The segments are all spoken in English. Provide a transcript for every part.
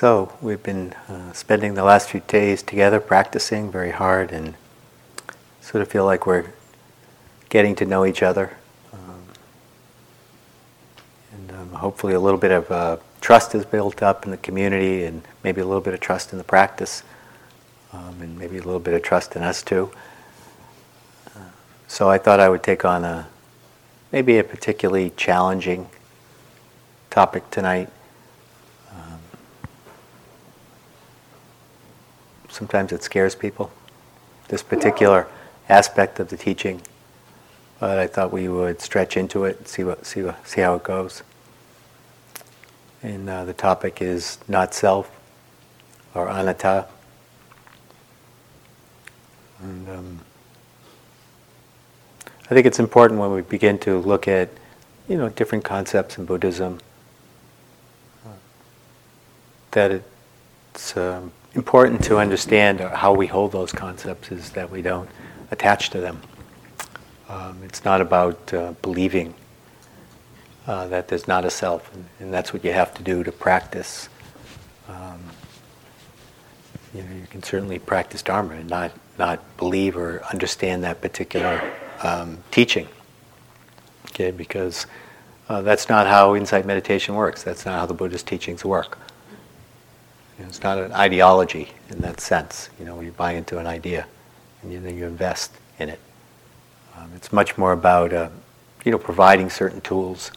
So, we've been uh, spending the last few days together practicing very hard and sort of feel like we're getting to know each other. Um, and um, hopefully, a little bit of uh, trust is built up in the community and maybe a little bit of trust in the practice, um, and maybe a little bit of trust in us too. So, I thought I would take on a maybe a particularly challenging topic tonight. Um, sometimes it scares people, this particular aspect of the teaching, but I thought we would stretch into it and see, what, see, what, see how it goes. And uh, the topic is not self or anatta. And um, I think it's important when we begin to look at, you know, different concepts in Buddhism that it's um, important to understand how we hold those concepts is that we don't attach to them. Um, it's not about uh, believing uh, that there's not a self, and, and, that's what you have to do to practice. Um, you know, you can certainly practice Dharma and not not believe or understand that particular um, teaching. Okay, because uh, that's not how insight meditation works. That's not how the Buddhist teachings work. It's not an ideology in that sense. You know, you buy into an idea and you, you invest in it. Um, it's much more about, uh, you know, providing certain tools,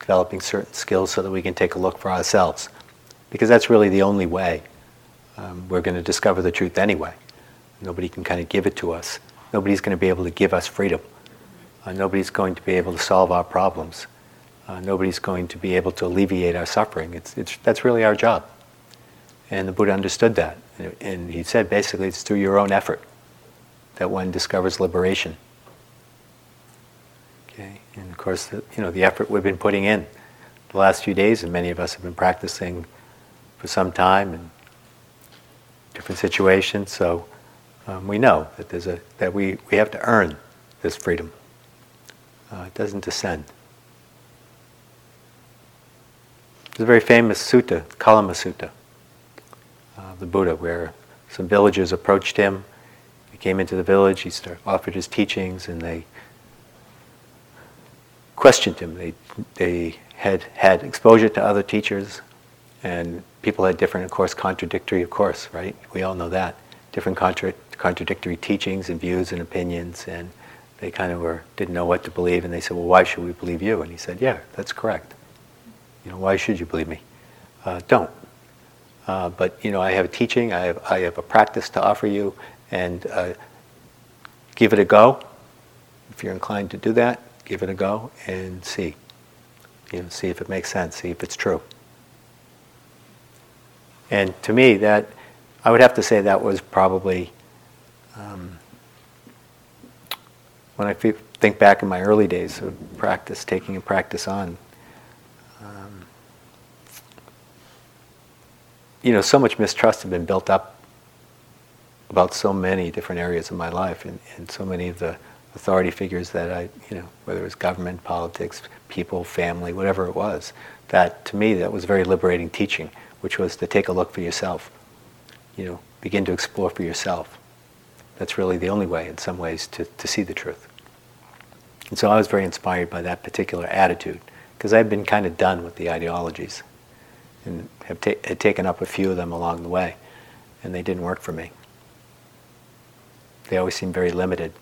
developing certain skills so that we can take a look for ourselves. Because that's really the only way um, we're going to discover the truth anyway. Nobody can kind of give it to us. Nobody's going to be able to give us freedom. Uh, nobody's going to be able to solve our problems. Uh, nobody's going to be able to alleviate our suffering. It's, it's, that's really our job. And the Buddha understood that. And he said basically it's through your own effort that one discovers liberation. Okay? And of course, the, you know, the effort we've been putting in the last few days, and many of us have been practicing for some time in different situations. So um, we know that there's a that we, we have to earn this freedom. Uh, it doesn't descend. There's a very famous sutta, Kalama Sutta uh, the Buddha, where some villagers approached him. He came into the village, he started, offered his teachings, and they questioned him. They, they had had exposure to other teachers, and people had different, of course, contradictory, of course, right? We all know that. Different contra- contradictory teachings and views and opinions, and they kind of were didn't know what to believe, and they said, "Well, why should we believe you?" And he said, "Yeah, that's correct. You know, why should you believe me? Uh, don't. Uh, but you know, I have a teaching, I have, I have a practice to offer you, and uh, give it a go. If you're inclined to do that, give it a go and see. You know, see if it makes sense, see if it's true. And to me, that I would have to say that was probably um, when I think back in my early days of practice, taking a practice on. You know, so much mistrust had been built up about so many different areas of my life and, and so many of the authority figures that I, you know, whether it was government, politics, people, family, whatever it was, that to me that was very liberating teaching, which was to take a look for yourself. You know, begin to explore for yourself. That's really the only way, in some ways, to, to see the truth. And so I was very inspired by that particular attitude, because I'd been kind of done with the ideologies and have ta- had taken up a few of them along the way, and they didn't work for me. They always seem very limited.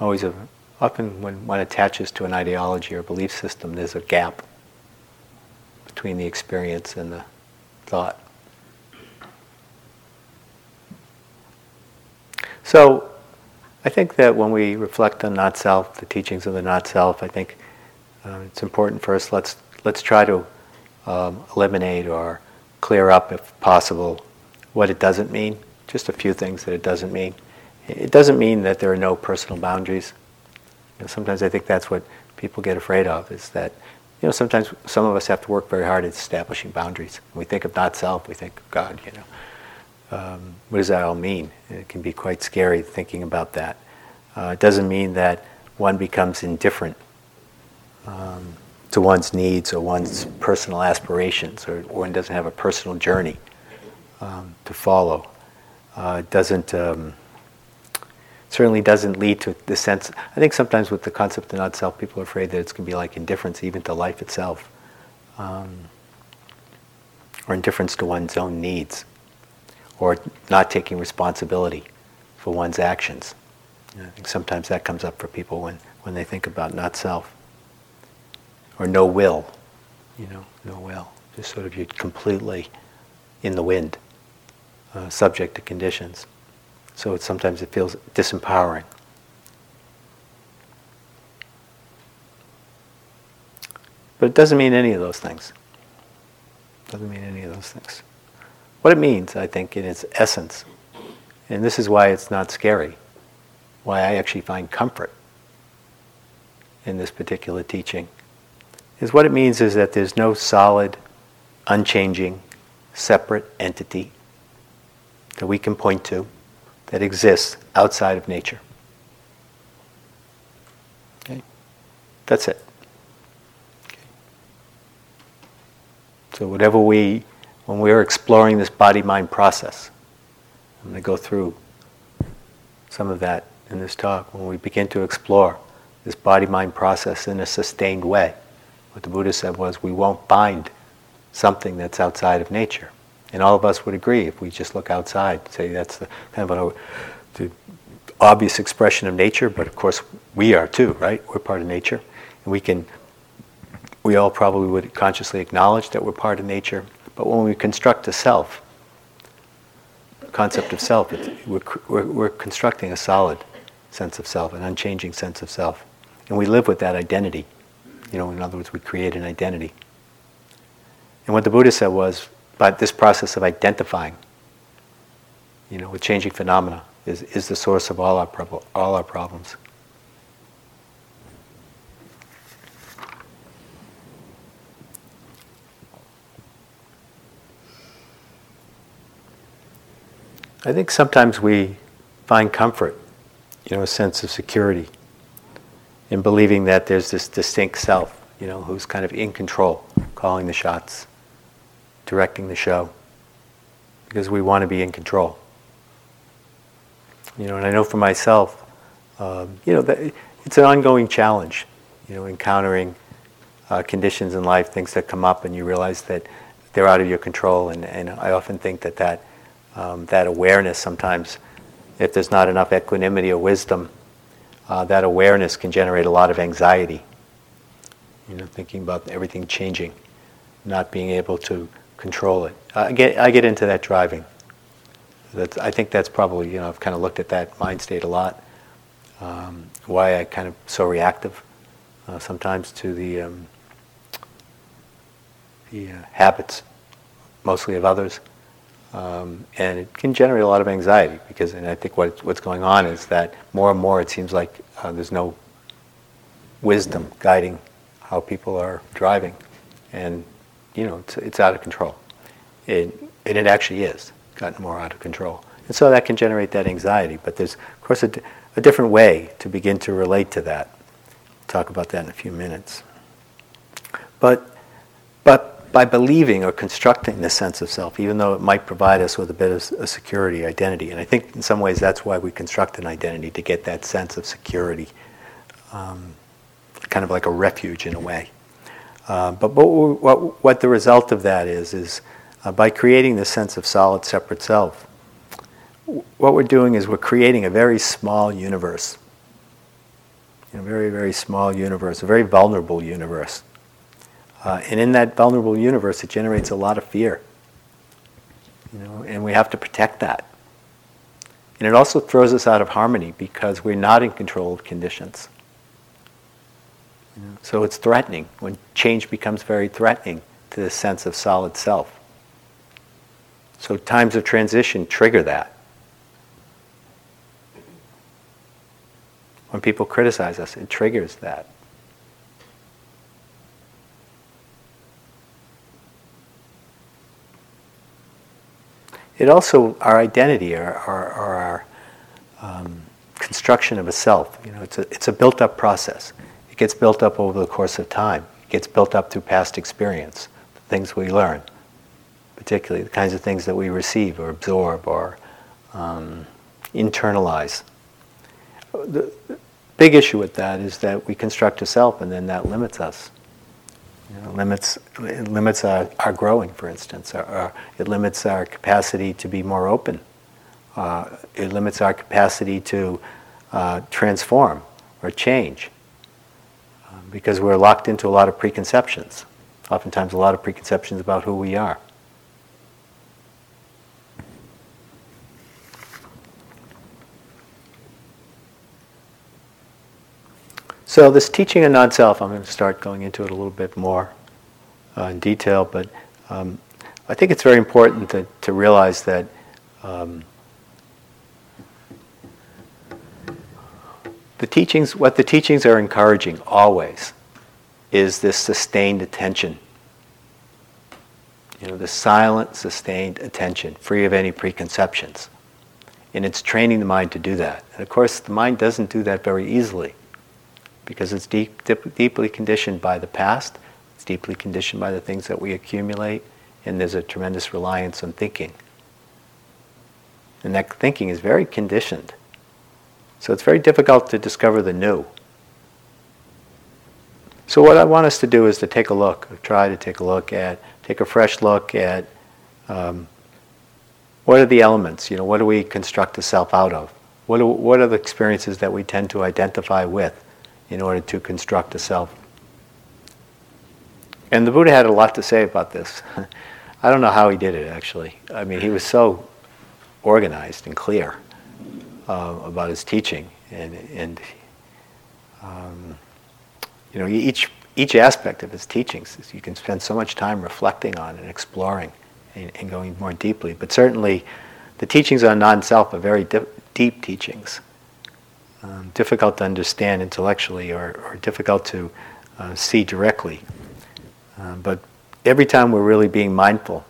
Always, a, often when one attaches to an ideology or belief system, there's a gap between the experience and the thought. So, I think that when we reflect on not self, the teachings of the not self, I think uh, it's important for us. Let's let's try to um, eliminate or clear up, if possible, what it doesn't mean. Just a few things that it doesn't mean. It doesn't mean that there are no personal boundaries. You know, sometimes I think that's what people get afraid of is that you know sometimes some of us have to work very hard at establishing boundaries. When we think of not self, we think of God. You know, um, what does that all mean? It can be quite scary thinking about that. Uh, it doesn't mean that one becomes indifferent. Um, to one's needs or one's personal aspirations, or one doesn't have a personal journey um, to follow. Uh, doesn't um, certainly doesn't lead to the sense. I think sometimes with the concept of not self, people are afraid that it's going to be like indifference even to life itself, um, or indifference to one's own needs, or not taking responsibility for one's actions. I think sometimes that comes up for people when, when they think about not self, or no will, you know, no will, just sort of you're completely in the wind, uh, subject to conditions. So it, sometimes it feels disempowering. But it doesn't mean any of those things. Doesn't mean any of those things. What it means, I think, in its essence, and this is why it's not scary, why I actually find comfort in this particular teaching, is what it means is that there's no solid, unchanging, separate entity that we can point to that exists outside of nature. Okay? That's it. Okay. So, whatever we, when we're exploring this body mind process, I'm going to go through some of that in this talk. When we begin to explore this body mind process in a sustained way, what the Buddha said was we won't bind something that's outside of nature. And all of us would agree if we just look outside, say that's the kind of an the obvious expression of nature, but of course we are too, right? We're part of nature. And we can, we all probably would consciously acknowledge that we're part of nature. But when we construct a self, concept of self, we're, we're, we're constructing a solid sense of self, an unchanging sense of self. And we live with that identity. You know, in other words, we create an identity. And what the Buddha said was, but this process of identifying, you know, with changing phenomena is, is the source of all our, prob- all our problems. I think sometimes we find comfort, you know, a sense of security in believing that there's this distinct self, you know, who's kind of in control, calling the shots directing the show because we want to be in control. You know, and I know for myself, um, you know, that it's an ongoing challenge. You know, encountering uh, conditions in life, things that come up, and you realize that they're out of your control. And, and I often think that that, um, that awareness sometimes, if there's not enough equanimity or wisdom, uh, that awareness can generate a lot of anxiety. You know, thinking about everything changing, not being able to control it. I get, I get into that driving. That's, I think that's probably, you know, I've kind of looked at that mind state a lot. Um, why I kind of so reactive uh, sometimes to the, um, the uh, habits, mostly of others. Um, and it can generate a lot of anxiety because, and I think what, what's going on is that more and more it seems like uh, there's no wisdom guiding how people are driving. And you know, it's, it's out of control. It, and it actually is gotten more out of control. And so that can generate that anxiety. But there's, of course, a, a different way to begin to relate to that. We'll talk about that in a few minutes. But, but by believing or constructing this sense of self, even though it might provide us with a bit of a security, identity, and I think in some ways that's why we construct an identity to get that sense of security, um, kind of like a refuge in a way. Uh, but what, what, what, the result of that is, is uh, by creating this sense of solid, separate self, what we're doing is we're creating a very small universe. A very, very small universe, a very vulnerable universe. Uh, and in that vulnerable universe, it generates a lot of fear. You know, and we have to protect that. And it also throws us out of harmony because we're not in control of conditions. So it's threatening when change becomes very threatening to the sense of solid self. So times of transition trigger that. When people criticize us, it triggers that. It also, our identity, our, our um, construction of a self, you know, it's a, it's a built up process. It gets built up over the course of time. It gets built up through past experience, the things we learn, particularly the kinds of things that we receive or absorb or um, internalize. The big issue with that is that we construct a self and then that limits us. You know, limits, it limits our, our growing, for instance. Our, our, it limits our capacity to be more open. Uh, it limits our capacity to uh, transform or change um, because we're locked into a lot of preconceptions, oftentimes a lot of preconceptions about who we are. So this teaching of non-self, I'm going to start going into it a little bit more uh, in detail, but um, I think it's very important to, to realize that um, the teachings, what the teachings are encouraging always, is this sustained attention. You know, the silent, sustained attention, free of any preconceptions. And it's training the mind to do that. And of course, the mind doesn't do that very easily because it's deep, deep, deeply conditioned by the past, it's deeply conditioned by the things that we accumulate, and there's a tremendous reliance on thinking. And that thinking is very conditioned. So it's very difficult to discover the new. So what I want us to do is to take a look, try to take a look at, take a fresh look at um, what are the elements, you know, what do we construct the self out of? What, do, what are the experiences that we tend to identify with? In order to construct a self. And the Buddha had a lot to say about this. I don't know how he did it, actually. I mean, he was so organized and clear uh, about his teaching. And, and um, you know, each, each aspect of his teachings, you can spend so much time reflecting on and exploring and, and going more deeply. But certainly, the teachings on non self are very di- deep teachings um, difficult to understand intellectually or, or difficult to uh, see directly. Um, but every time we're really being mindful,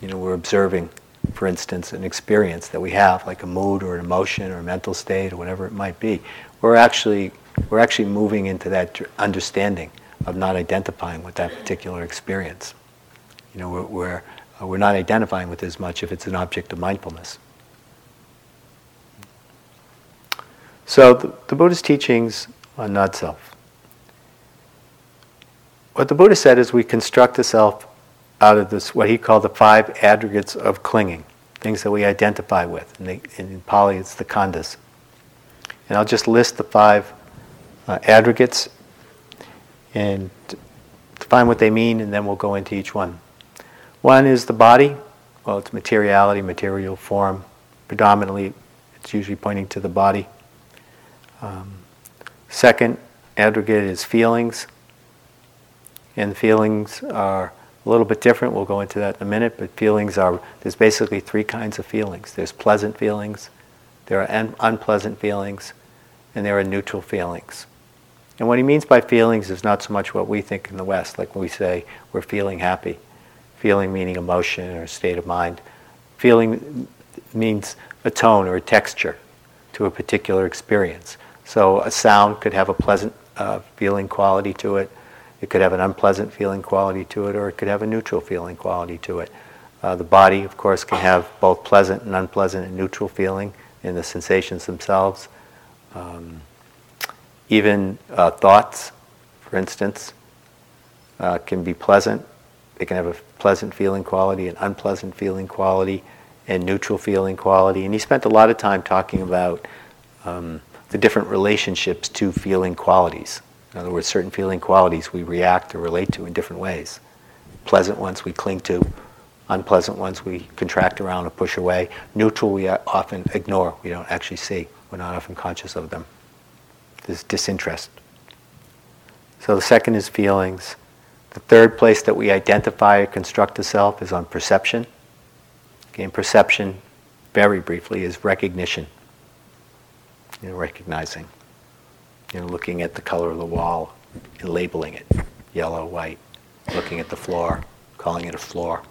you know, we're observing, for instance, an experience that we have, like a mood or an emotion or a mental state or whatever it might be, we're actually we're actually moving into that understanding of not identifying with that particular experience. You know, we're, we're, uh, we're not identifying with as much if it's an object of mindfulness. So the, the Buddha's teachings on not self. What the Buddha said is we construct the self out of this, what he called the five aggregates of clinging, things that we identify with. The, in Pali, it's the khandhas. And I'll just list the five uh, aggregates and define what they mean, and then we'll go into each one. One is the body. Well, it's materiality, material form. Predominantly, it's usually pointing to the body. Um, second aggregate is feelings. And feelings are a little bit different. We'll go into that in a minute. But feelings are, there's basically three kinds of feelings there's pleasant feelings, there are un- unpleasant feelings, and there are neutral feelings. And what he means by feelings is not so much what we think in the West, like when we say we're feeling happy. Feeling meaning emotion or state of mind. Feeling means a tone or a texture to a particular experience. So a sound could have a pleasant uh, feeling quality to it. It could have an unpleasant feeling quality to it, or it could have a neutral feeling quality to it. Uh, the body, of course, can have both pleasant and unpleasant and neutral feeling in the sensations themselves. Um, even uh, thoughts, for instance, uh, can be pleasant. They can have a pleasant feeling quality, an unpleasant feeling quality, and neutral feeling quality. And he spent a lot of time talking about um, the different relationships to feeling qualities. In other words, certain feeling qualities we react or relate to in different ways. Pleasant ones we cling to, unpleasant ones we contract around or push away. Neutral we often ignore, we don't actually see, we're not often conscious of them. There's disinterest. So the second is feelings. The third place that we identify or construct the self is on perception. Again, perception, very briefly, is recognition you know, recognizing, you know, looking at the color of the wall and labeling it, yellow, white, looking at the floor, calling it a floor.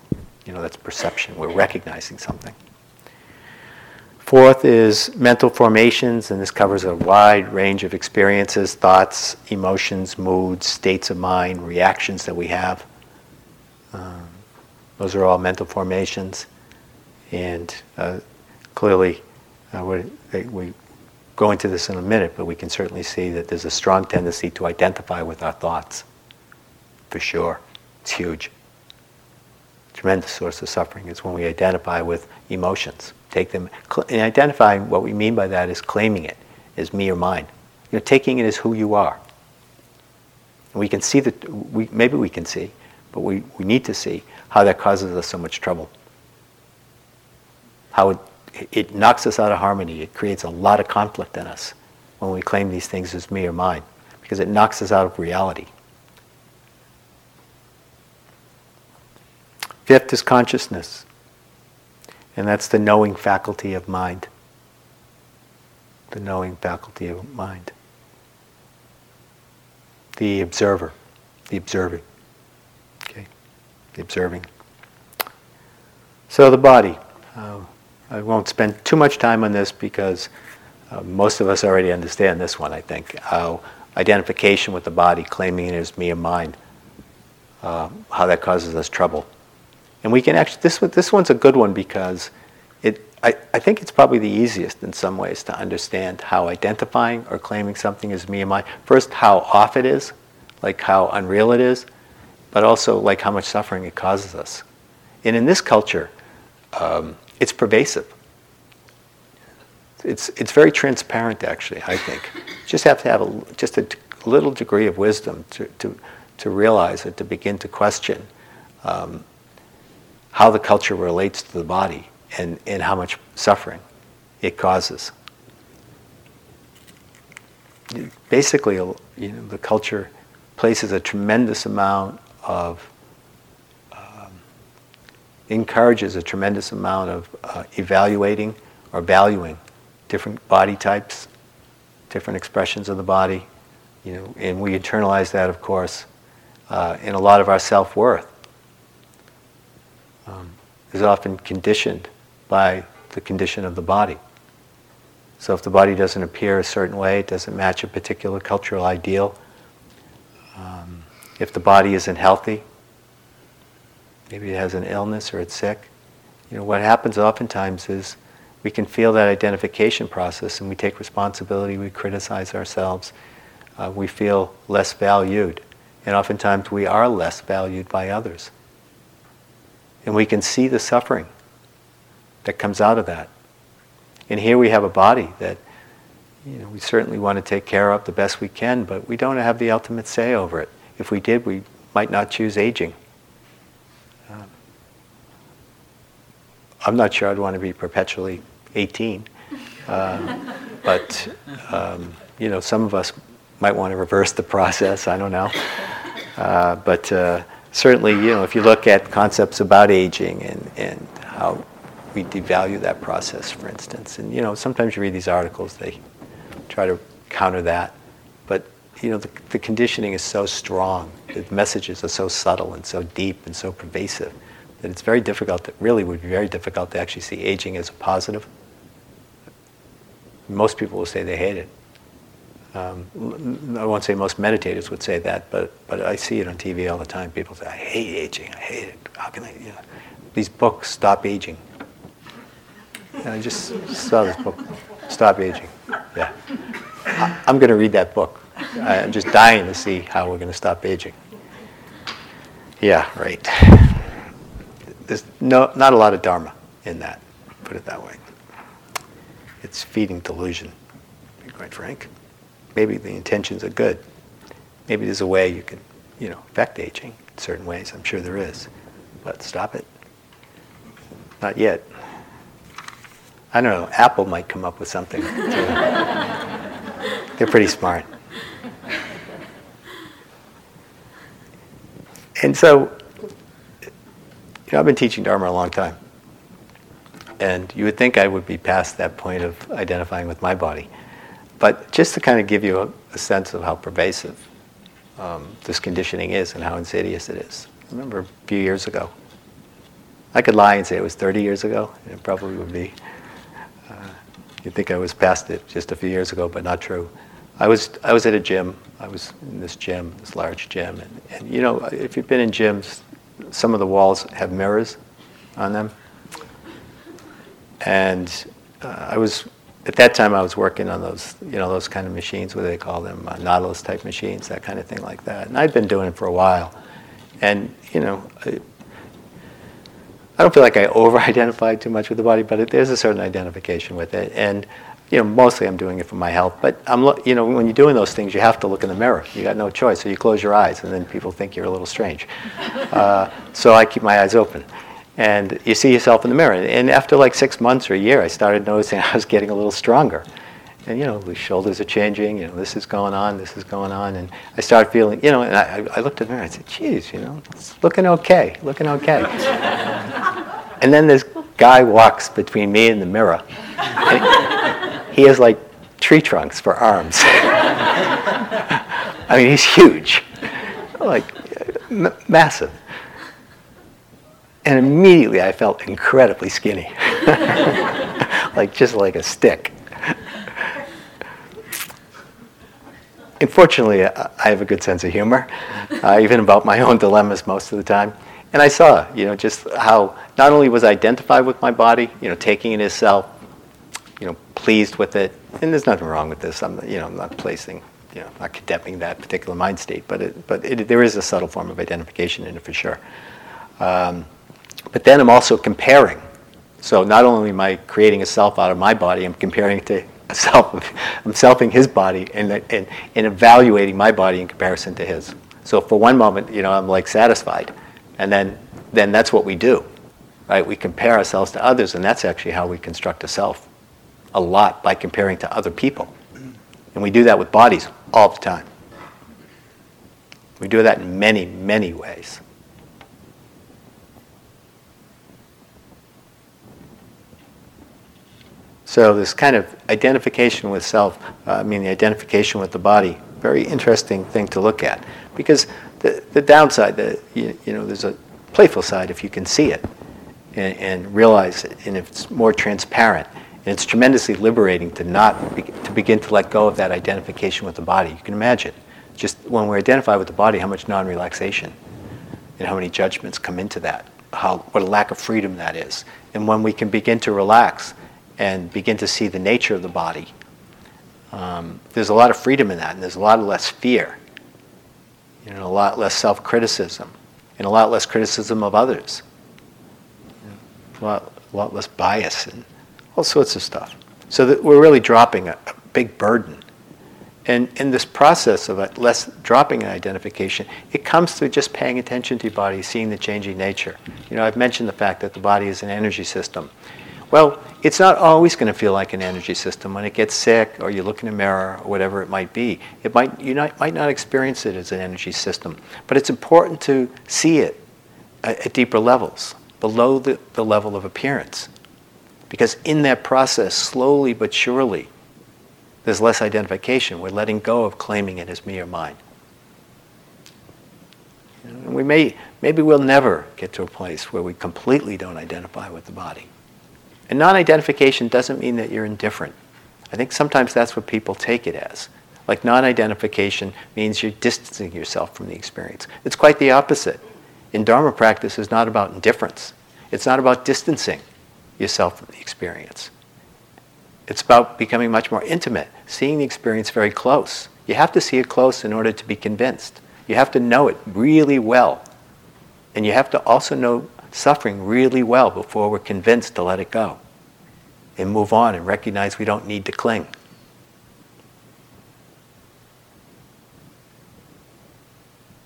You know, that's perception. We're recognizing something. Fourth is mental formations, and this covers a wide range of experiences, thoughts, emotions, moods, states of mind, reactions that we have. Um, those are all mental formations. And uh, clearly, uh, we, we go into this in a minute, but we can certainly see that there's a strong tendency to identify with our thoughts. For sure. It's huge. Tremendous source of suffering is when we identify with emotions. Take them, and identifying what we mean by that is claiming it as me or mine. You're taking it as who you are. And we can see that, we, maybe we can see, but we, we need to see how that causes us so much trouble. How it, it knocks us out of harmony. It creates a lot of conflict in us when we claim these things as me or mine, because it knocks us out of reality. Fifth is consciousness, and that's the knowing faculty of mind. The knowing faculty of mind. The observer, the observing. Okay, the observing. So the body. Uh, I won't spend too much time on this because uh, most of us already understand this one, I think. How identification with the body, claiming it as me and mine, uh, how that causes us trouble. And we can actually, this, this one's a good one because it, I, I think it's probably the easiest in some ways to understand how identifying or claiming something as me and mine, first, how off it is, like how unreal it is, but also like how much suffering it causes us. And in this culture, um, it's pervasive. It's, it's very transparent, actually, I think. Just have to have a, just a little degree of wisdom to, to, to realize it, to begin to question um, how the culture relates to the body and, and how much suffering it causes. Basically, you know, the culture places a tremendous amount of, encourages a tremendous amount of uh, evaluating or valuing different body types, different expressions of the body, you know, and we internalize that, of course, uh, in a lot of our self-worth um, is often conditioned by the condition of the body. So if the body doesn't appear a certain way, it doesn't match a particular cultural ideal, um, if the body isn't healthy, maybe it has an illness or it's sick, you know, what happens oftentimes is we can feel that identification process and we take responsibility, we criticize ourselves, uh, we feel less valued, and oftentimes we are less valued by others. And we can see the suffering that comes out of that. And here we have a body that you know, we certainly want to take care of the best we can, but we don't have the ultimate say over it. If we did, we might not choose aging. I'm not sure I'd want to be perpetually 18, uh, but um, you know, some of us might want to reverse the process. I don't know, uh, but uh, certainly, you know, if you look at concepts about aging and, and how we devalue that process, for instance, and you know, sometimes you read these articles, they try to counter that, but you know, the, the conditioning is so strong, the messages are so subtle and so deep and so pervasive that it's very difficult, to, really would be very difficult to actually see aging as a positive. Most people will say they hate it. Um, I won't say most meditators would say that, but, but I see it on TV all the time. People say, I hate aging, I hate it. How can I, you know, these books, Stop Aging. And I just saw this book, Stop Aging. Yeah. I, I'm going to read that book. I'm just dying to see how we're going to stop aging. Yeah, right. There's no, not a lot of Dharma in that, put it that way. It's feeding delusion, to be quite frank maybe the intentions are good. Maybe there's a way you can, you know, affect aging in certain ways. I'm sure there is. But stop it. Not yet. I don't know. Apple might come up with something. They're pretty smart. And so, know, I've been teaching Dharma a long time. And you would think I would be past that point of identifying with my body. But just to kind of give you a, a sense of how pervasive um, this conditioning is and how insidious it is. I remember a few years ago. I could lie and say it was 30 years ago, and it probably would be. you'd think I was past it just a few years ago, but not true. I was, I was at a gym. I was in this gym, this large gym. And, and you know, if you've been in gyms, some of the walls have mirrors on them. And uh, I was, at that time, I was working on those, you know, those kind of machines, what do they call them, uh, Nautilus type machines, that kind of thing like that. And I'd been doing it for a while. And, you know, I, I don't feel like I over-identified too much with the body, but it, there's a certain identification with it. And you know, mostly I'm doing it for my health. But I'm, you know, when you're doing those things, you have to look in the mirror. You got no choice. So you close your eyes, and then people think you're a little strange. Uh, so I keep my eyes open, and you see yourself in the mirror. And after like six months or a year, I started noticing I was getting a little stronger. And you know, the shoulders are changing. You know, this is going on. This is going on. And I started feeling, you know, and I, I looked in the mirror. I said, "Geez, you know, it's looking okay. Looking okay." and then this guy walks between me and the mirror. He has like tree trunks for arms. I mean, he's huge, like m- massive. And immediately I felt incredibly skinny, like just like a stick. Unfortunately, I have a good sense of humor, uh, even about my own dilemmas most of the time. And I saw, you know, just how not only was I identified with my body, you know, taking it as self, pleased with it. And there's nothing wrong with this. I'm, you know, I'm not placing, you know, not condemning that particular mind state, but it, but it, there is a subtle form of identification in it for sure. Um, but then I'm also comparing. So not only am I creating a self out of my body, I'm comparing it to a self. I'm selfing his body and, and, and evaluating my body in comparison to his. So for one moment, you know, I'm like satisfied, and then then that's what we do, right? We compare ourselves to others, and that's actually how we construct a self a lot by comparing to other people. And we do that with bodies all the time. We do that in many, many ways. So this kind of identification with self, uh, I mean the identification with the body, very interesting thing to look at. Because the, the downside, the, you, you know, there's a playful side if you can see it and, and realize it, and if it's more transparent. And it's tremendously liberating to not be, to begin to let go of that identification with the body. You can imagine, just when we're identified with the body, how much non-relaxation and how many judgments come into that. How what a lack of freedom that is. And when we can begin to relax and begin to see the nature of the body, um, there's a lot of freedom in that, and there's a lot less fear, you know, a lot less self-criticism, and a lot less criticism of others, a, lot, a lot less bias and all sorts of stuff. So that we're really dropping a, a big burden. And in this process of uh, less dropping an identification, it comes through just paying attention to your body, seeing the changing nature. You know, I've mentioned the fact that the body is an energy system. Well, it's not always going to feel like an energy system. When it gets sick, or you look in a mirror, or whatever it might be, it might you not, might not experience it as an energy system. But it's important to see it at, at deeper levels, below the, the level of appearance. Because in that process, slowly but surely, there's less identification. We're letting go of claiming it as me or mine. And we may, maybe we'll never get to a place where we completely don't identify with the body. And non identification doesn't mean that you're indifferent. I think sometimes that's what people take it as. Like non identification means you're distancing yourself from the experience. It's quite the opposite. In Dharma practice, it's not about indifference, it's not about distancing yourself from the experience. It's about becoming much more intimate, seeing the experience very close. You have to see it close in order to be convinced. You have to know it really well. And you have to also know suffering really well before we're convinced to let it go and move on and recognize we don't need to cling.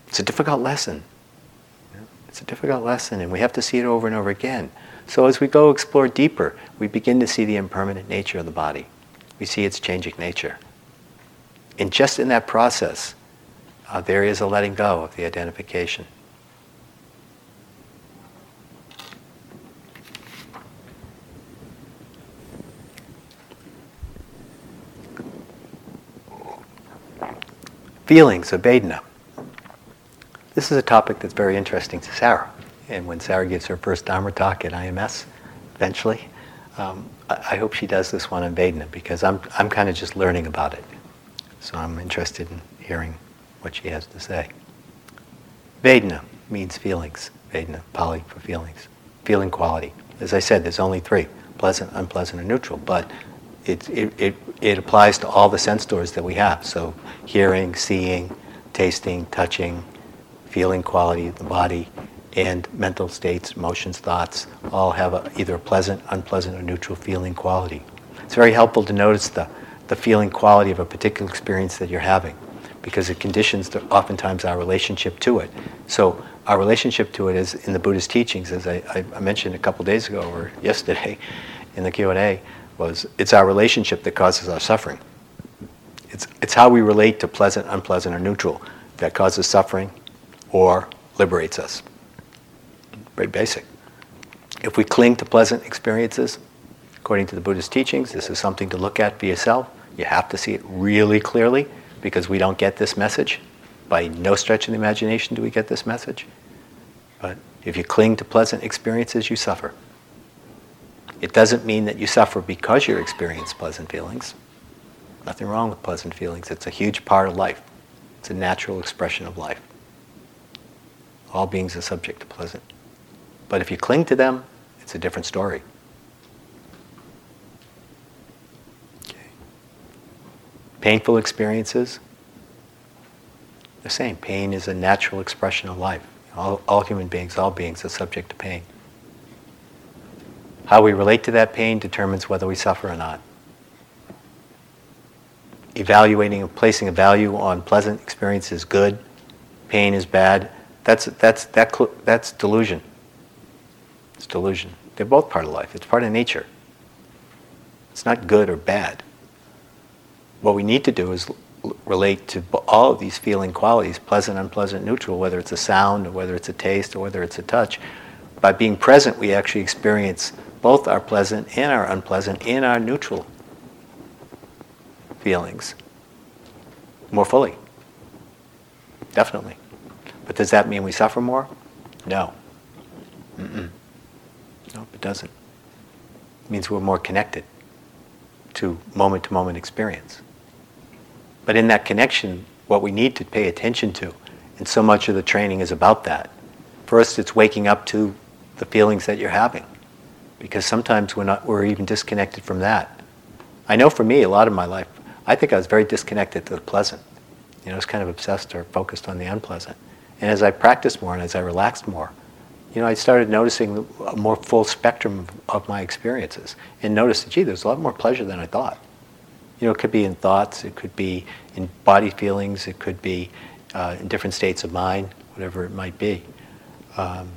It's a difficult lesson. It's a difficult lesson, and we have to see it over and over again. So as we go explore deeper, we begin to see the impermanent nature of the body. We see its changing nature. And just in that process, uh, there is a letting go of the identification. Feelings of Vedana. This is a topic that's very interesting to Sarah and when Sarah gives her first Dharma talk at IMS, eventually, Um, I, I hope she does this one in Vedana because I'm, I'm kind of just learning about it. So I'm interested in hearing what she has to say. Vedana means feelings. Vedana, Pali for feelings. Feeling quality. As I said, there's only three pleasant, unpleasant, and neutral. But it, it, it, it applies to all the sense doors that we have. So hearing, seeing, tasting, touching, feeling quality of the body, and mental states, emotions, thoughts, all have a, either a pleasant, unpleasant, or neutral feeling quality. It's very helpful to notice the, the feeling quality of a particular experience that you're having because it conditions the, oftentimes our relationship to it. So our relationship to it is in the Buddhist teachings, as I, I mentioned a couple days ago or yesterday in the Q&A, was it's our relationship that causes our suffering. It's, it's how we relate to pleasant, unpleasant, or neutral that causes suffering or liberates us. Very basic. If we cling to pleasant experiences, according to the Buddhist teachings, this is something to look at for yourself. You have to see it really clearly because we don't get this message. By no stretch of the imagination do we get this message. But if you cling to pleasant experiences, you suffer. It doesn't mean that you suffer because you experience pleasant feelings. Nothing wrong with pleasant feelings. It's a huge part of life. It's a natural expression of life. All beings are subject to pleasant but if you cling to them, it's a different story. Okay. Painful experiences, the same. Pain is a natural expression of life. All, all human beings, all beings are subject to pain. How we relate to that pain determines whether we suffer or not. Evaluating and placing a value on pleasant experience is good, pain is bad, that's, that's, that, that's delusion. It's delusion. They're both part of life, it's part of nature. It's not good or bad. What we need to do is relate to all of these feeling qualities pleasant, unpleasant, neutral, whether it's a sound or whether it's a taste or whether it's a touch. By being present, we actually experience both our pleasant and our unpleasant and our neutral feelings more fully. Definitely. But does that mean we suffer more? No. Mm-mm. Nope, it doesn't. It means we're more connected to moment to moment experience. But in that connection, what we need to pay attention to, and so much of the training is about that. First, it's waking up to the feelings that you're having, because sometimes we're not, we're even disconnected from that. I know for me, a lot of my life, I think I was very disconnected to the pleasant. You know, I was kind of obsessed or focused on the unpleasant. And as I practiced more and as I relaxed more, you know, I started noticing a more full spectrum of, my experiences and noticed, gee, there's a lot more pleasure than I thought. You know, it could be in thoughts, it could be in body feelings, it could be uh, in different states of mind, whatever it might be. Um,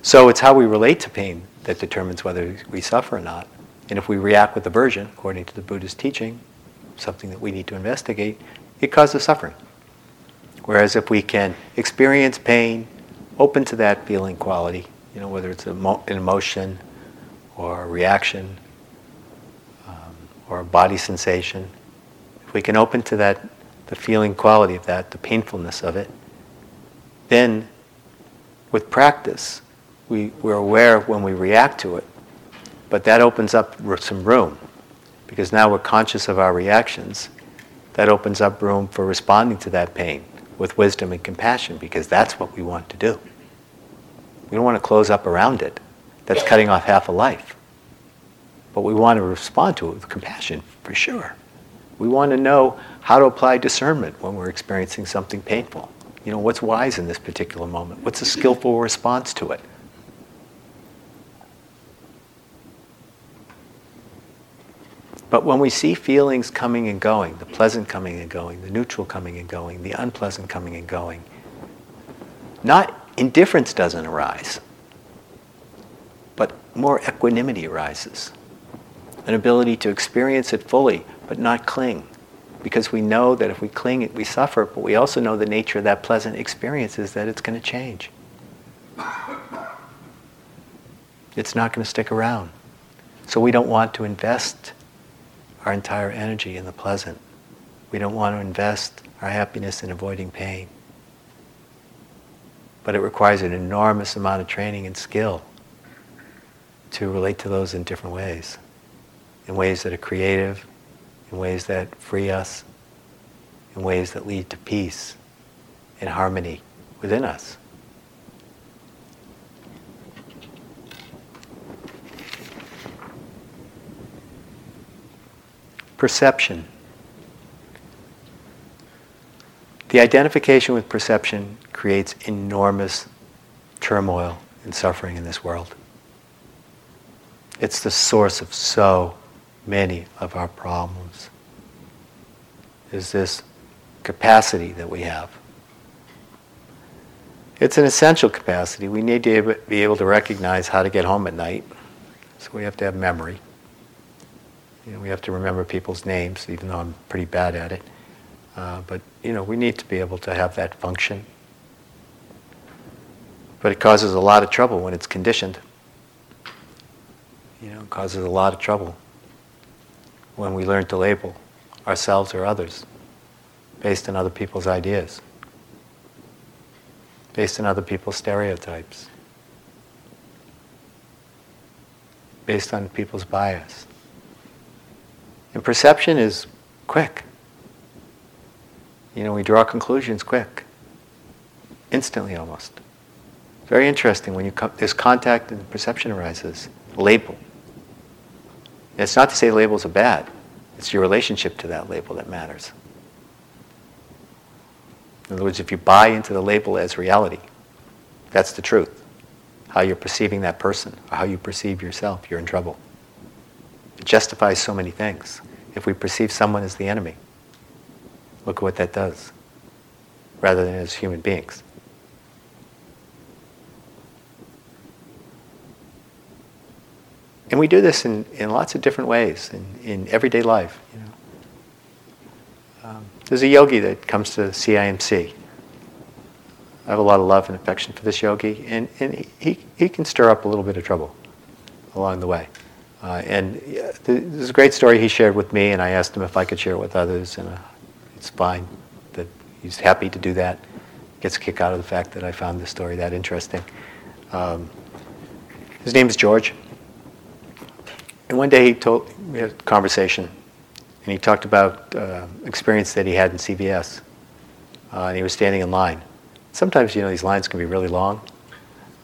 so it's how we relate to pain that determines whether we suffer or not. And if we react with aversion, according to the Buddhist teaching, something that we need to investigate, it causes suffering. Whereas if we can experience pain, open to that feeling quality, you know, whether it's an emotion or a reaction um, or a body sensation. If we can open to that, the feeling quality of that, the painfulness of it, then with practice, we, we're aware when we react to it, but that opens up some room because now we're conscious of our reactions. That opens up room for responding to that pain with wisdom and compassion because that's what we want to do. We don't want to close up around it. That's cutting off half a life. But we want to respond to it with compassion, for sure. We want to know how to apply discernment when we're experiencing something painful. You know, what's wise in this particular moment? What's a skillful response to it? But when we see feelings coming and going, the pleasant coming and going, the neutral coming and going, the unpleasant coming and going, not indifference doesn't arise, but more equanimity arises. An ability to experience it fully, but not cling. Because we know that if we cling, we suffer, but we also know the nature of that pleasant experience is that it's going to change. It's not going to stick around. So we don't want to invest our entire energy in the pleasant. We don't want to invest our happiness in avoiding pain but it requires an enormous amount of training and skill to relate to those in different ways. in ways that are creative, in ways that free us, in ways that lead to peace and harmony within us. Perception. The identification with perception creates enormous turmoil and suffering in this world. It's the source of so many of our problems. Is this capacity that we have. It's an essential capacity. We need to be able to recognize how to get home at night. So we have to have memory. You know, we have to remember people's names, even though I'm pretty bad at it. Uh, but you know, we need to be able to have that function. But it causes a lot of trouble when it's conditioned. You know, it causes a lot of trouble when we learn to label ourselves or others based on other people's ideas, based on other people's stereotypes, based on people's bias. And perception is quick. You know, we draw conclusions quick, instantly almost. Very interesting when you co- this contact and perception arises. Label. It's not to say labels are bad. It's your relationship to that label that matters. In other words, if you buy into the label as reality, that's the truth. How you're perceiving that person, or how you perceive yourself, you're in trouble. It justifies so many things. If we perceive someone as the enemy, look at what that does, rather than as human beings. And we do this in, in lots of different ways in, in everyday life. You know. Um, there's a yogi that comes to CIMC. I have a lot of love and affection for this yogi, and, and he, he can stir up a little bit of trouble along the way. Uh, and there's a great story he shared with me, and I asked him if I could share it with others, and uh, it's fine that he's happy to do that. Gets a kick out of the fact that I found this story that interesting. Um, his name is George. And one day he told, we had a conversation, and he talked about uh, experience that he had in CVS. Uh, and he was standing in line. Sometimes, you know, these lines can be really long.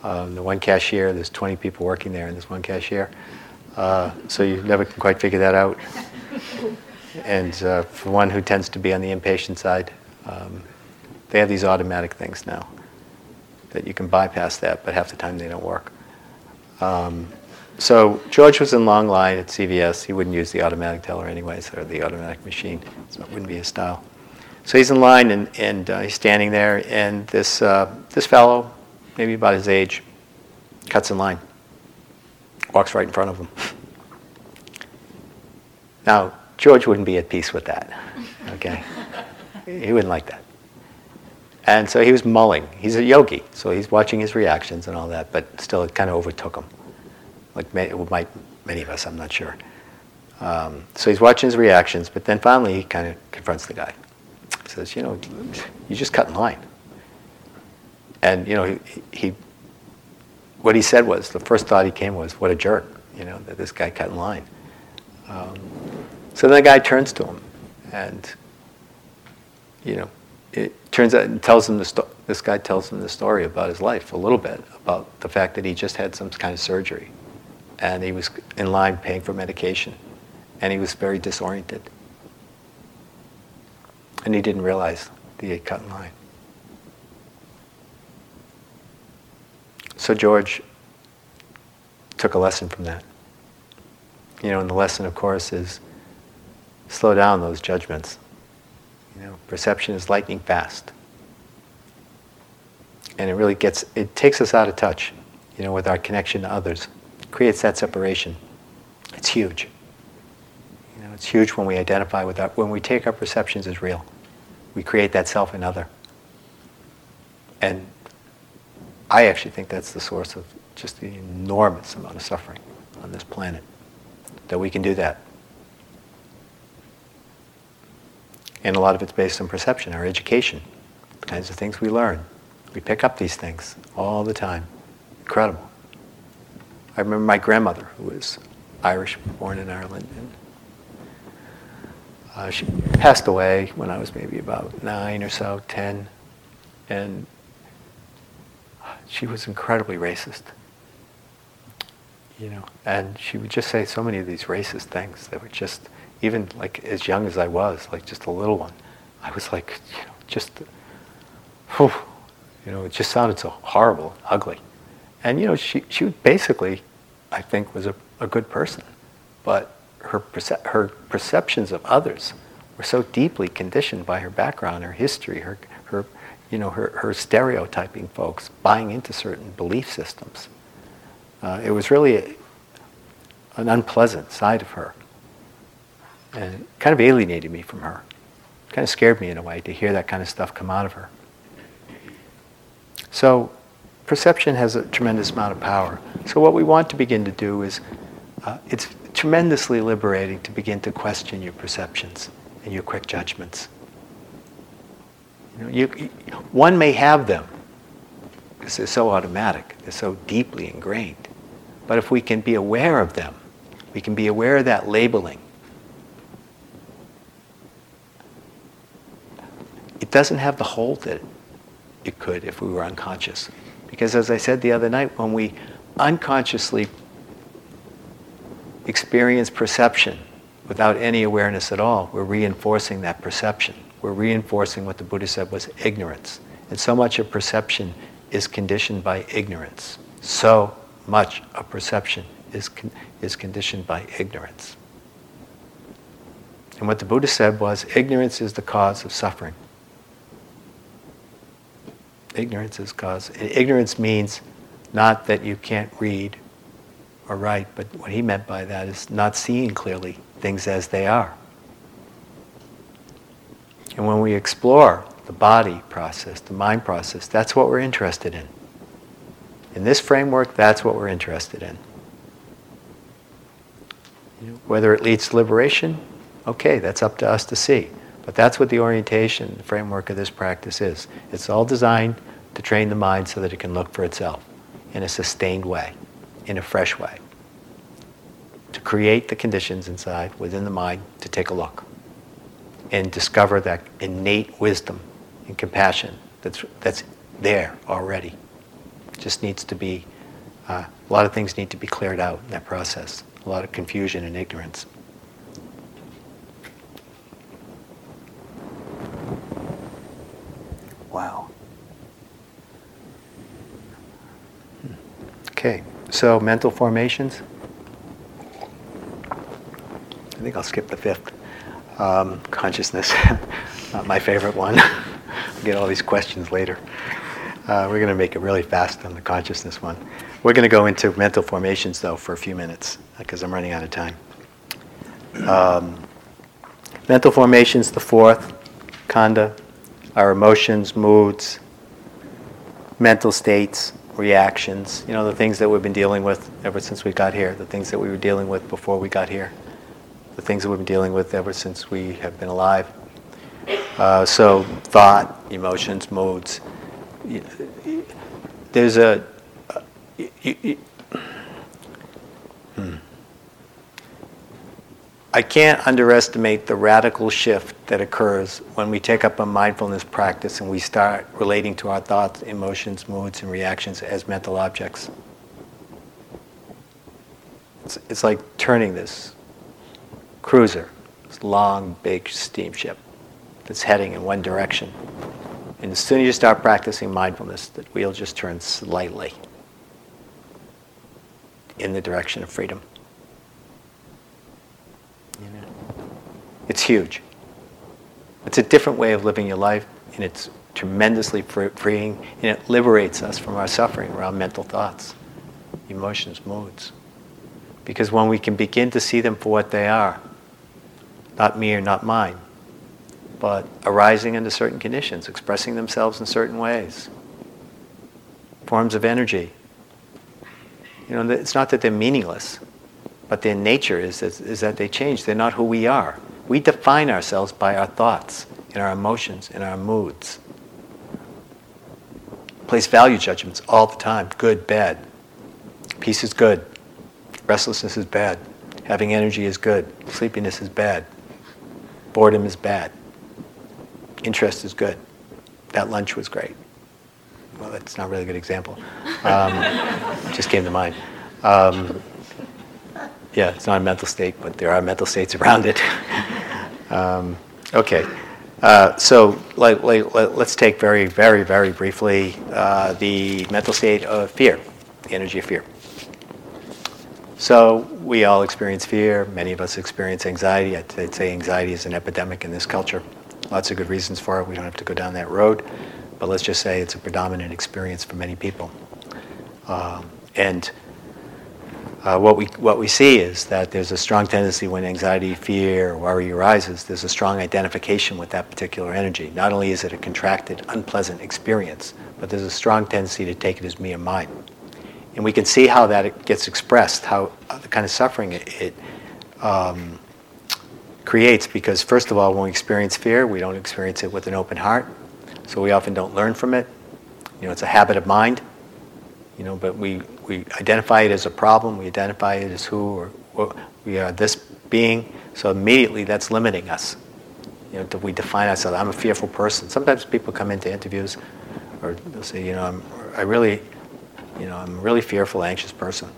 Um, the one cashier, there's 20 people working there, and there's one cashier. Uh, so you never can quite figure that out. And uh, for one who tends to be on the impatient side, um, they have these automatic things now that you can bypass that, but half the time they don't work. Um, so George was in long line at CVS. He wouldn't use the automatic teller anyways, or the automatic machine, so it wouldn't be his style. So he's in line and, and uh, he's standing there, and this, uh, this fellow, maybe about his age, cuts in line, walks right in front of him. Now, George wouldn't be at peace with that, okay? he wouldn't like that. And so he was mulling. He's a yogi, so he's watching his reactions and all that, but still it kind of overtook him like many, might, many of us, I'm not sure. Um, so he's watching his reactions, but then finally he kind of confronts the guy. He says, you know, you just cut in line. And, you know, he, he, what he said was, the first thought he came was, what a jerk, you know, that this guy cut in line. Um, so then the guy turns to him and, you know, it turns out and tells him the sto- this guy tells him the story about his life a little bit about the fact that he just had some kind of surgery and he was in line paying for medication, and he was very disoriented. And he didn't realize that he had cut in line. So George took a lesson from that. You know, and the lesson, of course, is slow down those judgments. You know, perception is lightning fast. And it really gets, it takes us out of touch, you know, with our connection to others creates that separation. It's huge. You know, it's huge when we identify with that, when we take our perceptions as real. We create that self in other. And I actually think that's the source of just the enormous amount of suffering on this planet. That we can do that. And a lot of it's based on perception, our education, the kinds of things we learn. We pick up these things all the time. Incredible. I remember my grandmother, who was Irish, born in Ireland. And, uh, she passed away when I was maybe about nine or so, ten, and she was incredibly racist. You know, and she would just say so many of these racist things that were just, even like as young as I was, like just a little one, I was like, you know, just, whew, you know, it just sounded so horrible, ugly. And you know, she she basically, I think, was a, a good person, but her perce- her perceptions of others were so deeply conditioned by her background, her history, her her you know her, her stereotyping folks, buying into certain belief systems. Uh, it was really a, an unpleasant side of her, and kind of alienated me from her. Kind of scared me in a way to hear that kind of stuff come out of her. So, perception has a tremendous amount of power. So, what we want to begin to do is, uh, it's tremendously liberating to begin to question your perceptions and your quick judgments. You know, you, one may have them because they're so automatic, they're so deeply ingrained. But if we can be aware of them, we can be aware of that labeling. It doesn't have the hold that it could if we were unconscious. Because as I said the other night, when we unconsciously experience perception without any awareness at all, we're reinforcing that perception. We're reinforcing what the Buddha said was ignorance. And so much of perception is conditioned by ignorance. So much of perception is, con- is conditioned by ignorance. And what the Buddha said was ignorance is the cause of suffering. Ignorance is cause. Ignorance means not that you can't read or write, but what he meant by that is not seeing clearly things as they are. And when we explore the body process, the mind process, that's what we're interested in. In this framework, that's what we're interested in. Whether it leads to liberation, okay, that's up to us to see. But that's what the orientation, the framework of this practice is. It's all designed to train the mind so that it can look for itself in a sustained way, in a fresh way. To create the conditions inside, within the mind, to take a look and discover that innate wisdom and compassion that's, that's there already. Just needs to be, uh, a lot of things need to be cleared out in that process, a lot of confusion and ignorance. Wow. Okay, so mental formations. I think I'll skip the fifth. Um, consciousness, not my favorite one. we'll get all these questions later. Uh, we're going to make it really fast on the consciousness one. We're going to go into mental formations, though, for a few minutes, because I'm running out of time. Um, mental formations, the fourth, khandha, our emotions, moods, mental states, reactions, you know, the things that we've been dealing with ever since we got here, the things that we were dealing with before we got here the things that we've been dealing with ever since we have been alive. Uh, so, thought, emotions, moods. There's a. Uh. I can't underestimate the radical shift that occurs when we take up a mindfulness practice and we start relating to our thoughts, emotions, moods, and reactions as mental objects. It's, it's like turning this cruiser, this long, big steamship that's heading in one direction. And as soon as you start practicing mindfulness, the wheel just turns slightly in the direction of freedom. You know? It's huge. It's a different way of living your life, and it's tremendously freeing, and it liberates us from our suffering around mental thoughts, emotions, moods. Because when we can begin to see them for what they are, not me or not mine, but arising under certain conditions, expressing themselves in certain ways. Forms of energy. You know, it's not that they're meaningless, but their nature is, is, is that they change. They're not who we are. We define ourselves by our thoughts and our emotions and our moods. Place value judgments all the time good, bad. Peace is good, restlessness is bad. Having energy is good. Sleepiness is bad. Boredom is bad. Interest is good. That lunch was great. Well, that's not really a good example. Um, just came to mind. Um, yeah, it's not a mental state, but there are mental states around it. um, okay. Uh, so let, us take very, very, very briefly uh, the mental state of fear, the energy of fear. So we all experience fear. Many of us experience anxiety. I'd say anxiety is an epidemic in this culture. Lots of good reasons for it. We don't have to go down that road. But let's just say it's a predominant experience for many people. Um, and uh, what, we, what we see is that there's a strong tendency when anxiety, fear, or worry arises, there's a strong identification with that particular energy. Not only is it a contracted, unpleasant experience, but there's a strong tendency to take it as me and mine. And we can see how that gets expressed, how uh, the kind of suffering it, it um, creates. Because, first of all, when we experience fear, we don't experience it with an open heart. So we often don't learn from it. You know, it's a habit of mind. You know, but we, we identify it as a problem. We identify it as who or we are this being. So immediately that's limiting us. You know, we define ourselves. I'm a fearful person. Sometimes people come into interviews, or they'll say, you know, I'm, I really you know, I'm a really fearful, anxious person.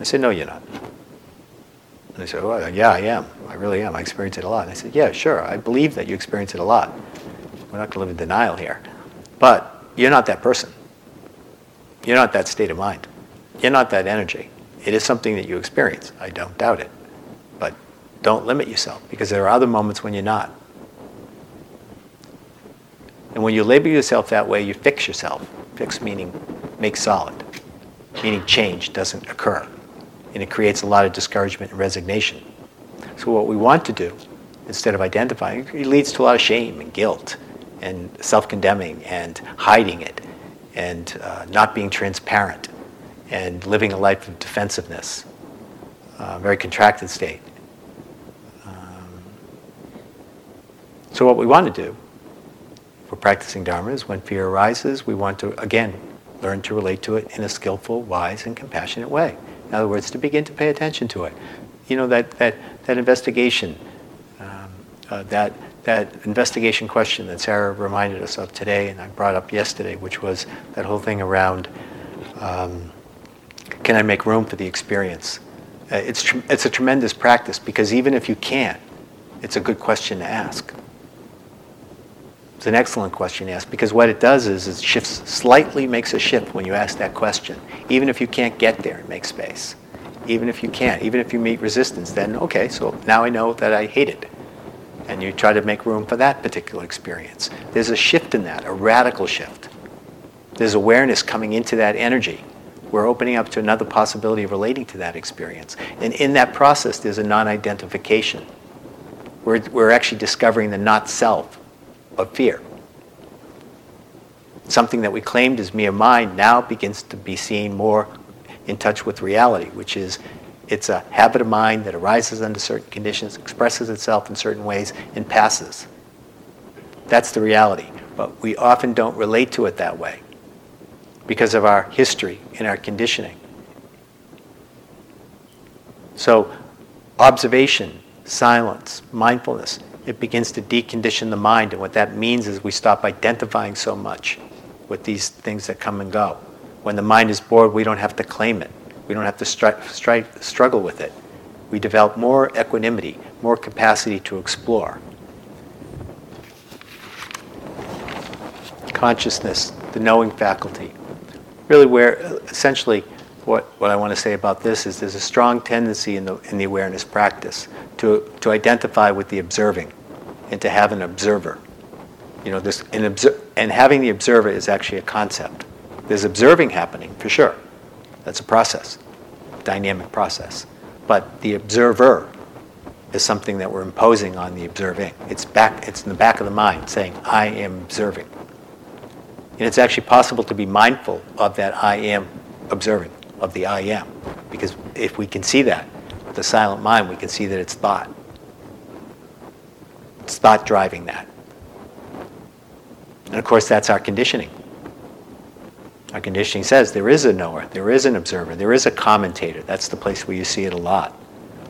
I said, no, you're not. And they say, oh, uh, yeah, I am. I really am. I experience it a lot. And I said, yeah, sure. I believe that you experience it a lot. We're not going to live in denial here. But you're not that person. You're not that state of mind. You're not that energy. It is something that you experience. I don't doubt it. But don't limit yourself because there are other moments when you're not. And when you label yourself that way, you fix yourself. Fix meaning make solid, meaning change doesn't occur. And it creates a lot of discouragement and resignation. So, what we want to do, instead of identifying, it leads to a lot of shame and guilt and self condemning and hiding it and uh, not being transparent and living a life of defensiveness, a uh, very contracted state. Um, so, what we want to do for practicing Dharma is when fear arises, we want to, again, learn to relate to it in a skillful, wise, and compassionate way. In other words, to begin to pay attention to it. You know, that, that, that investigation, um, uh, that, that investigation question that Sarah reminded us of today and I brought up yesterday, which was that whole thing around um, can I make room for the experience? Uh, it's, tr- it's a tremendous practice because even if you can't, it's a good question to ask. It's an excellent question to ask because what it does is it shifts slightly makes a shift when you ask that question. Even if you can't get there and make space. Even if you can't, even if you meet resistance, then okay, so now I know that I hate it. And you try to make room for that particular experience. There's a shift in that, a radical shift. There's awareness coming into that energy. We're opening up to another possibility of relating to that experience. And in that process, there's a non identification. We're, we're actually discovering the not self of fear. Something that we claimed as mere mind now begins to be seen more in touch with reality, which is it's a habit of mind that arises under certain conditions, expresses itself in certain ways, and passes. That's the reality. But we often don't relate to it that way because of our history and our conditioning. So, observation, silence, mindfulness it begins to decondition the mind. And what that means is we stop identifying so much with these things that come and go. When the mind is bored, we don't have to claim it. We don't have to stri- stri- struggle with it. We develop more equanimity, more capacity to explore. Consciousness, the knowing faculty. Really, where essentially what, what I want to say about this is there's a strong tendency in the, in the awareness practice to, to identify with the observing and to have an observer. You know, this, an obser- and having the observer is actually a concept. There's observing happening, for sure. That's a process, dynamic process. But the observer is something that we're imposing on the observing. It's, back, it's in the back of the mind saying, I am observing. And it's actually possible to be mindful of that I am observing of the I am. Because if we can see that, with the silent mind, we can see that it's thought. It's thought driving that. And of course, that's our conditioning. Our conditioning says there is a knower, there is an observer, there is a commentator. That's the place where you see it a lot.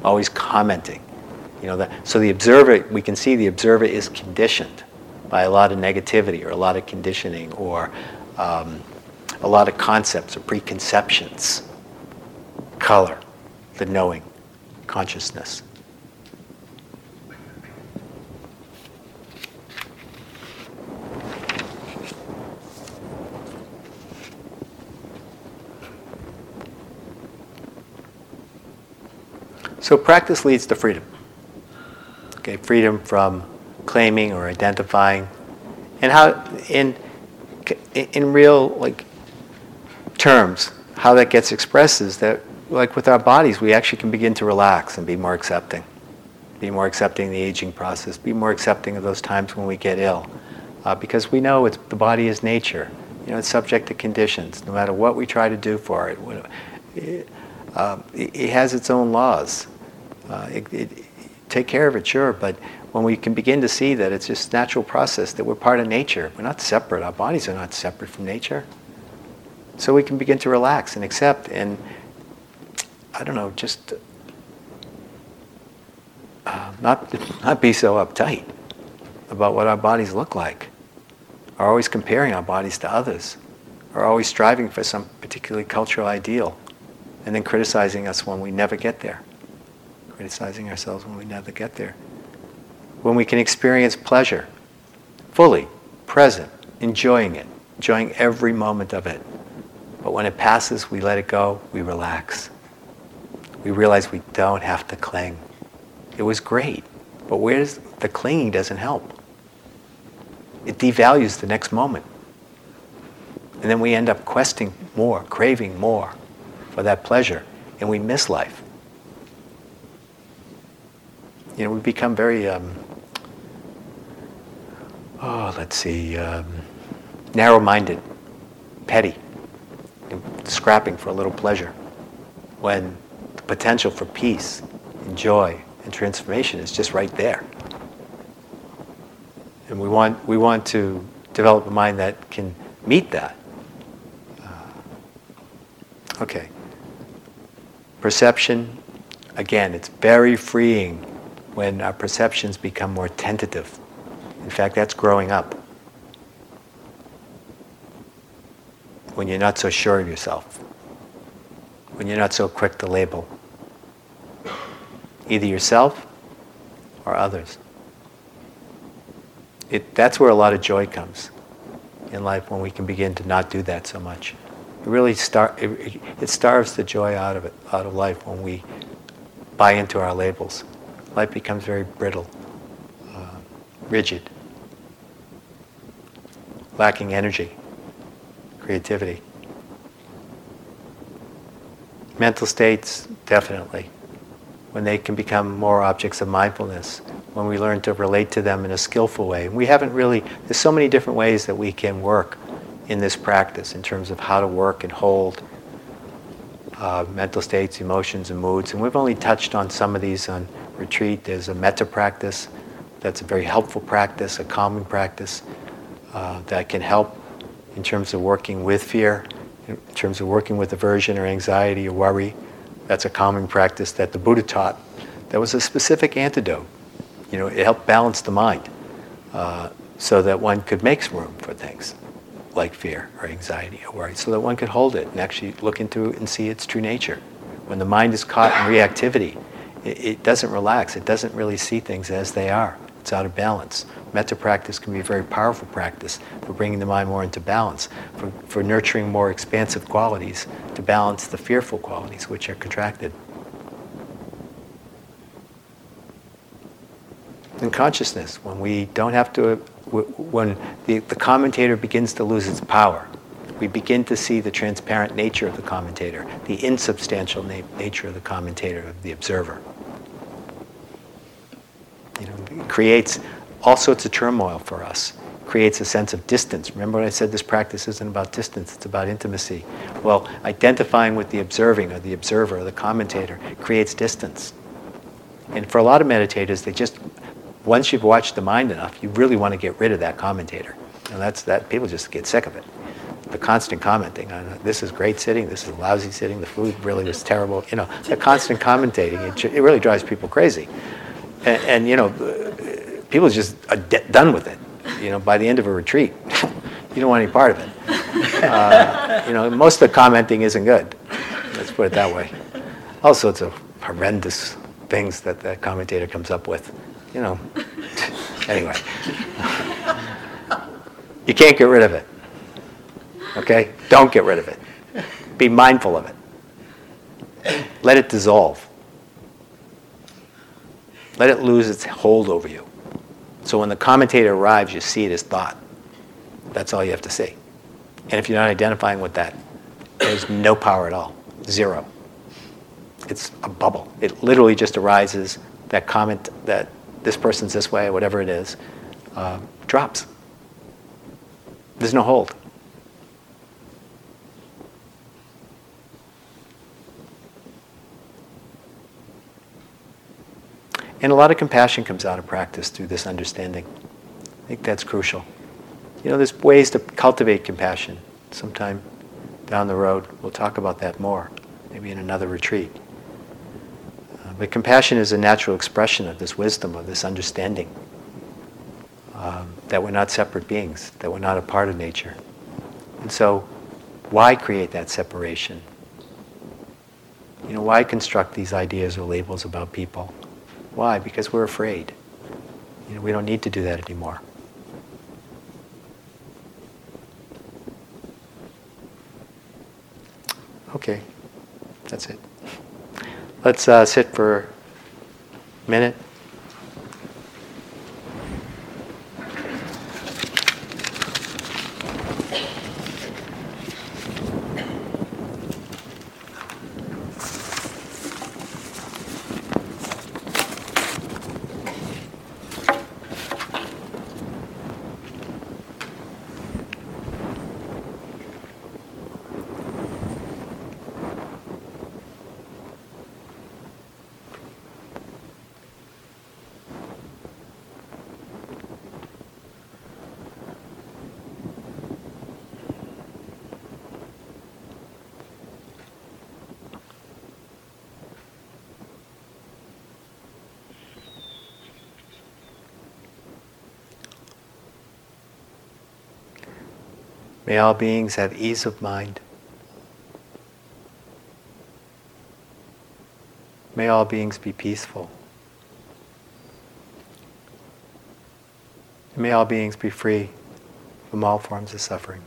always commenting. You know, that, so the observer, we can see the observer is conditioned by a lot of negativity or a lot of conditioning or um, a lot of concepts or preconceptions, color, the knowing, consciousness. So practice leads to freedom. Okay, freedom from claiming or identifying, and how in in real like terms, how that gets expressed is that like with our bodies, we actually can begin to relax and be more accepting, be more accepting of the aging process, be more accepting of those times when we get ill, uh, because we know it's the body is nature. You know, it's subject to conditions. No matter what we try to do for it, it, uh, it has its own laws. Uh, it, take care of it, sure, but when we can begin to see that it's just natural process, that we're part of nature, we're not separate. Our bodies are not separate from nature. So we can begin to relax and accept and, I don't know, just uh, not, not be so uptight about what our bodies look like, are always comparing our bodies to others, are always striving for some particularly cultural ideal, and then criticizing us when we never get there criticizing ourselves when we never get there. When we can experience pleasure fully, present, enjoying it, enjoying every moment of it. But when it passes, we let it go, we relax. We realize we don't have to cling. It was great, but where's the clinging doesn't help. It devalues the next moment. And then we end up questing more, craving more for that pleasure, and we miss life you know, we become very, um, oh, let's see, um, narrow-minded, petty, scrapping for a little pleasure, when the potential for peace and joy and transformation is just right there. And we want, we want to develop a mind that can meet that. Uh, okay. Perception, again, it's very freeing when our perceptions become more tentative. In fact, that's growing up. When you're not so sure of yourself, when you're not so quick to label either yourself or others. It, that's where a lot of joy comes in life when we can begin to not do that so much. It really star, it, it starves the joy out of it, out of life when we buy into our labels life becomes very brittle, uh, rigid, lacking energy, creativity. Mental states, definitely. When they can become more objects of mindfulness, when we learn to relate to them in a skillful way. We haven't really, there's so many different ways that we can work in this practice in terms of how to work and hold uh, mental states, emotions, and moods. And we've only touched on some of these on retreat. There's a metta practice that's a very helpful practice, a calming practice uh, that can help in terms of working with fear, in terms of working with aversion or anxiety or worry. That's a calming practice that the Buddha taught. That was a specific antidote. You know, it helped balance the mind uh, so that one could make room for things like fear or anxiety or worry, so that one could hold it and actually look into it and see its true nature. When the mind is caught in reactivity, it, it doesn't relax. It doesn't really see things as they are. It's out of balance. Metta practice can be a very powerful practice for bringing the mind more into balance, for, for nurturing more expansive qualities to balance the fearful qualities which are contracted. In consciousness, when we don't have to, when the, the commentator begins to lose its power, we begin to see the transparent nature of the commentator, the insubstantial na- nature of the commentator, of the observer you know, creates all sorts of turmoil for us creates a sense of distance. Remember when I said this practice isn't about distance, it's about intimacy. Well, identifying with the observing or the observer or the commentator creates distance. And for a lot of meditators, they just, once you've watched the mind enough, you really want to get rid of that commentator. And that's that, people just get sick of it. the constant commenting on this is great sitting, this is lousy sitting, the food really was terrible. You know, the constant commentating it, it really drives people crazy. And, and you know, people just are de- done with it. You know, by the end of a retreat, you don't want any part of it. Uh, you know, most of the commenting isn't good. Let's put it that way. All sorts of horrendous things that that commentator comes up with. You know, anyway. You can't get rid of it. Okay? Don't get rid of it. Be mindful of it. Let it dissolve. Let it lose its hold over you. So when the commentator arrives, you see it as thought. That's all you have to see. And if you're not identifying with that, there's no power at all. Zero. It's a bubble. It literally just arises, that comment that this person's this way, whatever it is, uh, drops. There's no hold. And a lot of compassion comes out of practice through this understanding. I think that's crucial. You know, there's ways to cultivate compassion. Sometime down the road, we'll talk about that more, maybe in another retreat. Uh, but compassion is a natural expression of this wisdom, of this understanding um, that we're not separate beings, that we're not a part of nature. And so, why create that separation? You know, why construct these ideas or labels about people? Why? Because we're afraid. You know, we don't need to do that anymore. Okay, that's it. Let's uh, sit for a minute. May all beings have ease of mind. May all beings be peaceful. May all beings be free from all forms of suffering.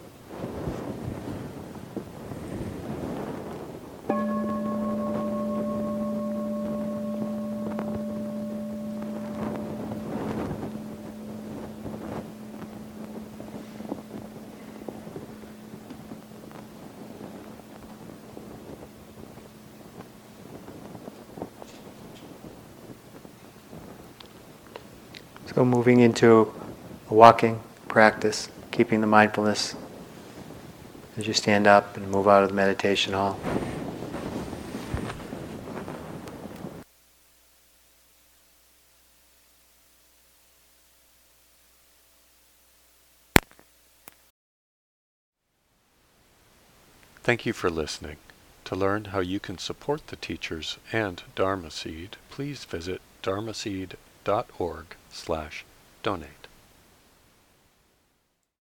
So moving into a walking practice, keeping the mindfulness as you stand up and move out of the meditation hall. Thank you for listening. To learn how you can support the teachers and Dharma Seed, please visit dharmaseed.org slash donate.